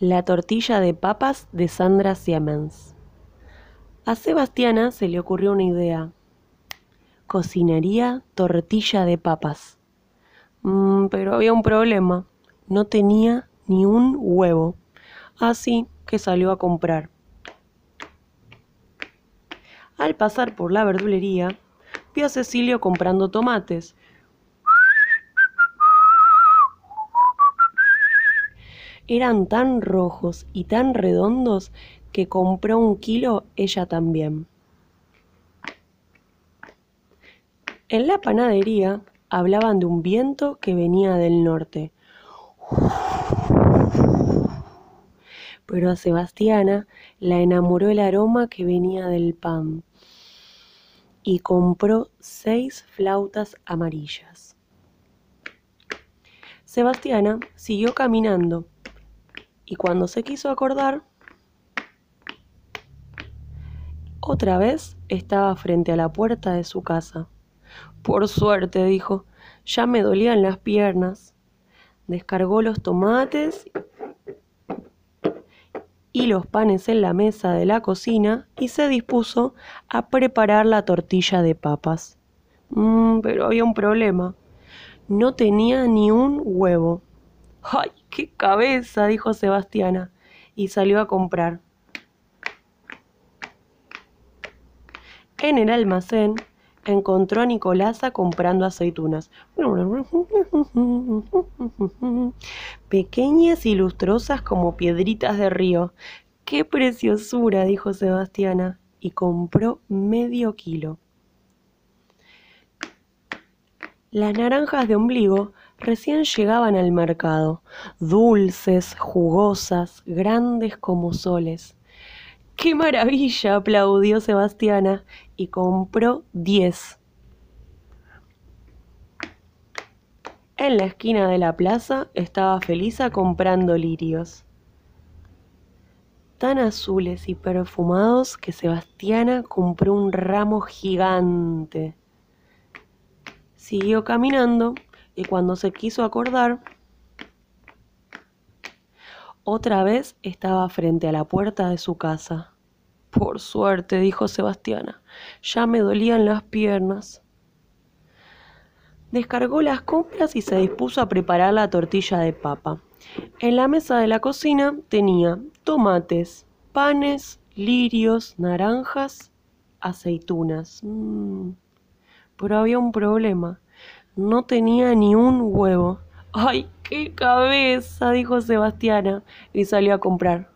La tortilla de papas de Sandra Siemens. A Sebastiana se le ocurrió una idea. Cocinaría tortilla de papas. Mm, pero había un problema. No tenía ni un huevo. Así que salió a comprar. Al pasar por la verdulería, vio a Cecilio comprando tomates eran tan rojos y tan redondos que compró un kilo ella también. En la panadería hablaban de un viento que venía del norte. Pero a Sebastiana la enamoró el aroma que venía del pan y compró seis flautas amarillas. Sebastiana siguió caminando y cuando se quiso acordar, otra vez estaba frente a la puerta de su casa. Por suerte, dijo, ya me dolían las piernas. Descargó los tomates y los panes en la mesa de la cocina y se dispuso a preparar la tortilla de papas. Mm, pero había un problema. No tenía ni un huevo. ¡Ay, qué cabeza! dijo Sebastiana, y salió a comprar. En el almacén encontró a Nicolasa comprando aceitunas. Pequeñas y lustrosas como piedritas de río. ¡Qué preciosura! dijo Sebastiana, y compró medio kilo. Las naranjas de ombligo recién llegaban al mercado, dulces, jugosas, grandes como soles. ¡Qué maravilla! aplaudió Sebastiana y compró diez. En la esquina de la plaza estaba Felisa comprando lirios, tan azules y perfumados que Sebastiana compró un ramo gigante. Siguió caminando y cuando se quiso acordar, otra vez estaba frente a la puerta de su casa. Por suerte, dijo Sebastiana, ya me dolían las piernas. Descargó las compras y se dispuso a preparar la tortilla de papa. En la mesa de la cocina tenía tomates, panes, lirios, naranjas, aceitunas. Mm, pero había un problema no tenía ni un huevo. ¡Ay, qué cabeza! dijo Sebastiana y salió a comprar.